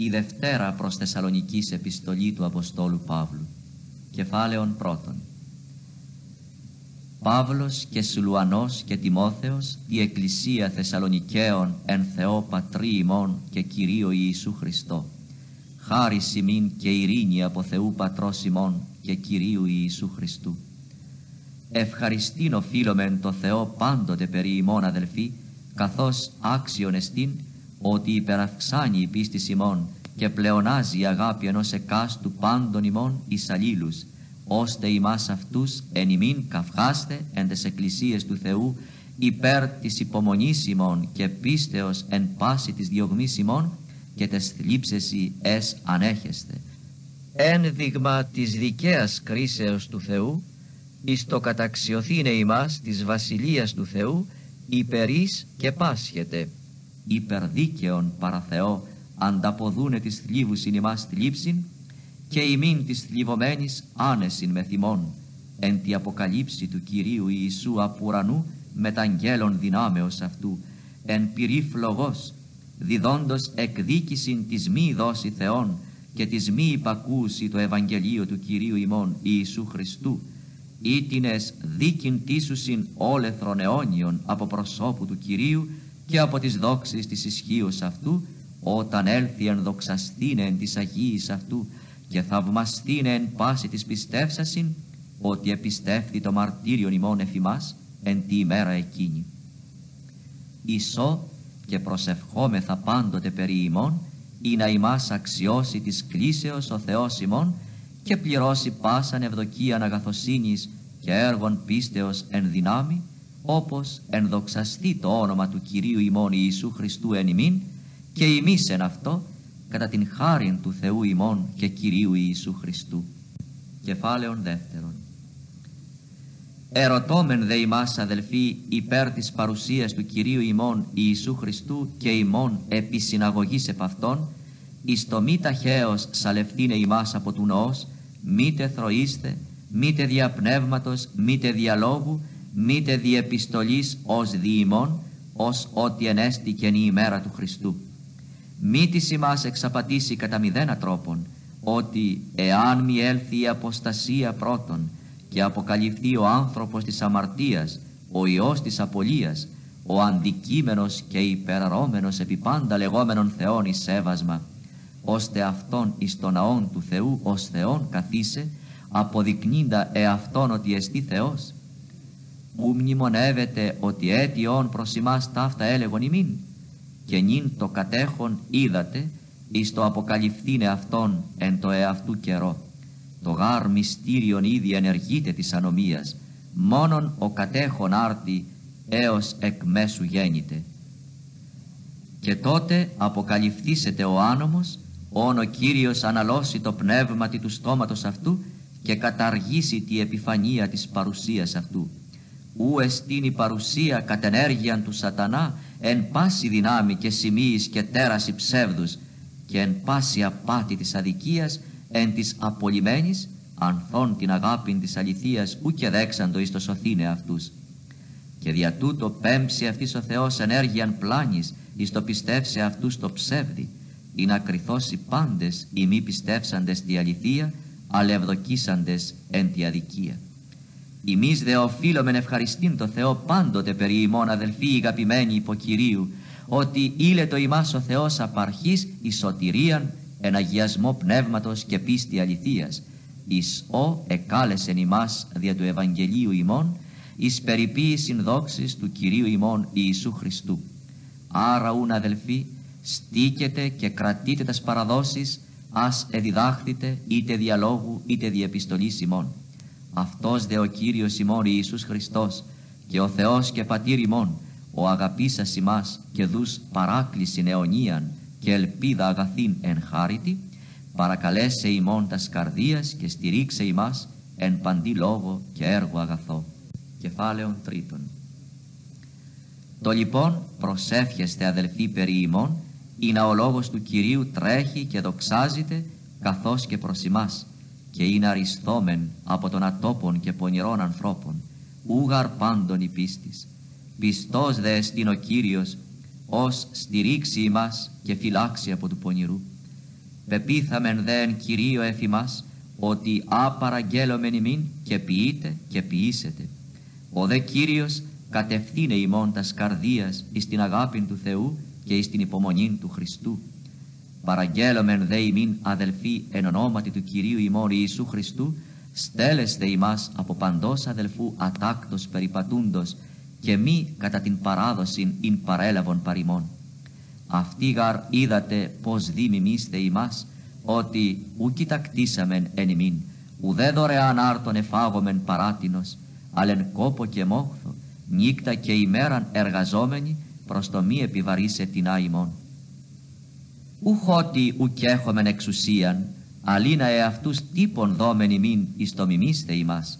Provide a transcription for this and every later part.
Η Δευτέρα προς Θεσσαλονικής επιστολή του Αποστόλου Παύλου. Κεφάλαιον πρώτον. Παύλος και Σουλουανός και Τιμόθεος η Εκκλησία Θεσσαλονικαίων εν Θεό Πατρί ημών και Κυρίω Ιησού Χριστό. Χάρη ημίν και ειρήνη από Θεού Πατρός ημών και Κυρίου Ιησού Χριστού. Ευχαριστήν οφείλομεν το Θεό πάντοτε περί ημών αδελφοί καθώς άξιον εστίν ότι υπεραυξάνει η πίστη ημών και πλεονάζει η αγάπη ενός εκάστου πάντων ημών εις αλλήλους, ώστε ημάς αυτούς εν ημίν καυχάστε εν τες εκκλησίες του Θεού υπέρ της υπομονής ημών και πίστεως εν πάση της διωγμής ημών και τες θλίψεσι ες ανέχεστε. Ένδειγμα της δικαίας κρίσεως του Θεού εις το καταξιωθήνε ημάς της βασιλείας του Θεού υπερής και πάσχεται υπερδίκαιον παρά Θεό ανταποδούνε της θλίβους ειν ημάς θλίψην και ημίν της θλιβωμένης άνεσιν με θυμών εν τη αποκαλύψη του Κυρίου Ιησού απ' ουρανού μεταγγέλων δυνάμεως αυτού εν πυρή φλογός διδόντος εκδίκησιν της μη δόση Θεών και της μη υπακούση το Ευαγγελίο του Κυρίου ημών Ιησού Χριστού ήτινες δίκην τίσουσιν όλεθρον αιώνιον από προσώπου του Κυρίου και από τις δόξεις της ισχύως αυτού όταν έλθει εν δοξαστήνε εν της Αγίης αυτού και θαυμαστήνε εν πάση της πιστεύσασιν ότι επιστεύθη το μαρτύριον ημών εφημάς εν τη ημέρα εκείνη. Ισό και προσευχόμεθα πάντοτε περί ημών ή να ημάς αξιώσει της κλίσεως ο Θεός ημών και πληρώσει πάσαν ευδοκίαν αγαθοσύνης και έργων πίστεως εν δυνάμει όπως ενδοξαστεί το όνομα του Κυρίου ημών Ιησού Χριστού εν ημίν και ημείς εν αυτό κατά την χάριν του Θεού ημών και Κυρίου Ιησού Χριστού. Κεφάλαιον δεύτερον. Ερωτώμεν δε ημάς αδελφοί υπέρ της παρουσίας του Κυρίου ημών Ιησού Χριστού και ημών επί συναγωγής επ' αυτόν, εις το μη ταχαίως σαλευθύνε ημάς από του νοός, μήτε θροείστε, μήτε διαπνεύματος, μήτε διαλόγου, μήτε διεπιστολής ως διημών, ως ότι ενέστηκεν η ημέρα του Χριστού. Μη της ημάς εξαπατήσει κατά μηδένα τρόπον, ότι εάν μη έλθει η αποστασία πρώτον και αποκαλυφθεί ο άνθρωπος της αμαρτίας, ο Υιός της απολίας, ο αντικείμενος και υπεραρώμενος επί πάντα λεγόμενων Θεών εις σέβασμα, ώστε αυτόν εις τον ναόν του Θεού ως Θεόν καθίσε, αποδεικνύντα εαυτόν ότι εστί Θεός, ου μνημονεύεται ότι αίτιον προς ημάς ταύτα έλεγον ημίν. Και νυν το κατέχον είδατε εις το αποκαλυφθήνε αυτόν εν το εαυτού καιρό. Το γάρ μυστήριον ήδη ενεργείται της ανομίας μόνον ο κατέχον άρτη έως εκ μέσου γέννηται. Και τότε αποκαλυφθήσετε ο άνομος όν ο Κύριος αναλώσει το πνεύματι του στόματος αυτού και καταργήσει τη επιφανία της παρουσίας αυτού ου εστίν η παρουσία κατενέργειαν του σατανά εν πάση δυνάμει και σημείης και τέραση ψεύδους και εν πάση απάτη της αδικίας εν της απολυμένης ανθών την αγάπη της αληθείας ου και δέξαντο εις το σωθήνε αυτούς. Και δια τούτο πέμψει αυτής ο Θεός ενέργειαν πλάνης εις το πιστεύσε αυτούς το ψεύδι ή να κρυθώσει πάντες οι μη πιστεύσαντες τη αληθεία αλλά ευδοκίσαντες εν τη αδικία Εμείς δε οφείλομεν ευχαριστήν το Θεό πάντοτε περί ημών αδελφοί αγαπημένοι υπό Κυρίου, ότι ήλε το ημάς ο Θεός απαρχής εις σωτηρίαν, εν αγιασμό πνεύματος και πίστη αληθείας, εις ο εκάλεσεν ημάς δια του Ευαγγελίου ημών, εις περιποίησιν δόξης του Κυρίου ημών Ιησού Χριστού. Άρα ούν αδελφοί, στήκετε και κρατείτε τας παραδόσεις, ας εδιδάχθητε είτε διαλόγου είτε διεπιστολής ημών αυτός δε ο Κύριος ημών Ιησούς Χριστός και ο Θεός και Πατήρ ημών, ο αγαπήσας ημάς και δούς παράκληση αιωνίαν και ελπίδα αγαθήν εν χάριτη, παρακαλέσε ημών τας καρδίας και στηρίξε ημάς εν παντή λόγο και έργο αγαθό. Κεφάλαιον τρίτον. Το λοιπόν προσεύχεστε αδελφοί περί ημών, ή να ο λόγος του Κυρίου τρέχει και δοξάζεται καθώς και προς ημάς, και είναι αριστόμεν από των ατόπων και πονηρών ανθρώπων, ούγαρ πάντων η πίστης. Πιστός δε εστίν ο Κύριος, ως στηρίξει ημάς και φυλάξει από του πονηρού. πεπίθαμεν δέν Κυρίω εφημάς, ότι απαραγγέλωμεν ημίν και ποιείτε και ποιήσετε. Ο δε Κύριος κατευθύνε ημών τας καρδίας εις την αγάπη του Θεού και εις την υπομονή του Χριστού. Παραγγέλωμεν δε ημίν αδελφοί εν ονόματι του Κυρίου ημών Ιησού Χριστού, στέλεστε ημάς από παντός αδελφού ατάκτος περιπατούντος και μη κατά την παράδοση ειν παρέλαβον παρημών. Αυτοί γαρ είδατε πως δίμημίστε ημάς, ότι ου κοιτακτήσαμεν εν ημίν, ουδέ δωρεάν άρτον εφάγομεν παράτινος, αλλά κόπο και μόχθο, νύκτα και ημέραν εργαζόμενοι προς το μη επιβαρύσε την ημών. Ούχ ότι ουκ έχομεν εξουσίαν, αλίνα εαυτούς τύπων δόμεν ημίν εις το μιμήστε ημάς,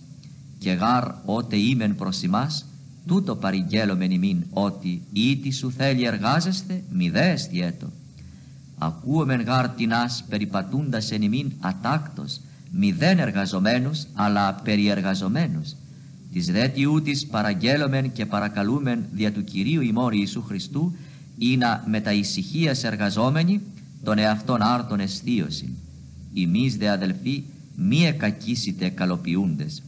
και γάρ ότεήμεν προς ημάς, τούτο παρηγγέλωμεν ημίν ότι ήτι σου θέλει εργάζεστε μη εστιέτο. Ακούομεν γάρ τεινάς περιπατούντας εν ημίν ατάκτος, μηδέν εργαζομένους αλλά περιεργαζομένους. Της δε τιούτης παραγγέλωμεν και παρακαλούμεν δια του Κυρίου ημών Ιησού Χριστού ή να με τα ησυχίας εργαζόμενοι τον εαυτόν άρτον αισθίωσιν. Εμείς δε αδελφοί μη εκακίσιτε καλοποιούντες.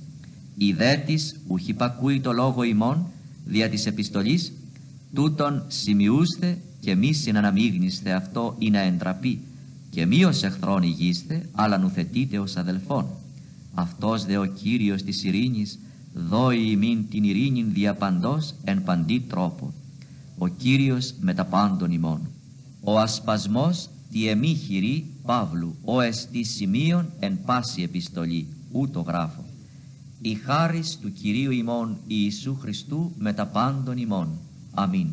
Η δε της ουχ υπακούει το λόγο ημών δια της επιστολής τούτον σημειούστε και μη συναναμίγνισθε αυτό ή να εντραπεί και μη ως εχθρόν ηγείστε αλλά νουθετείτε ως αδελφόν. Αυτός δε ο Κύριος της ειρήνης δόει ημίν την ειρήνην διαπαντός εν παντή τρόπο. Ο Κύριος με τα πάντων ημών. Ο ασπασμός τη εμή χειρή Παύλου, ο εστί σημείων εν πάση επιστολή, ούτω γράφω. Η χάρις του Κυρίου ημών Ιησού Χριστού με τα πάντων ημών. Αμήν.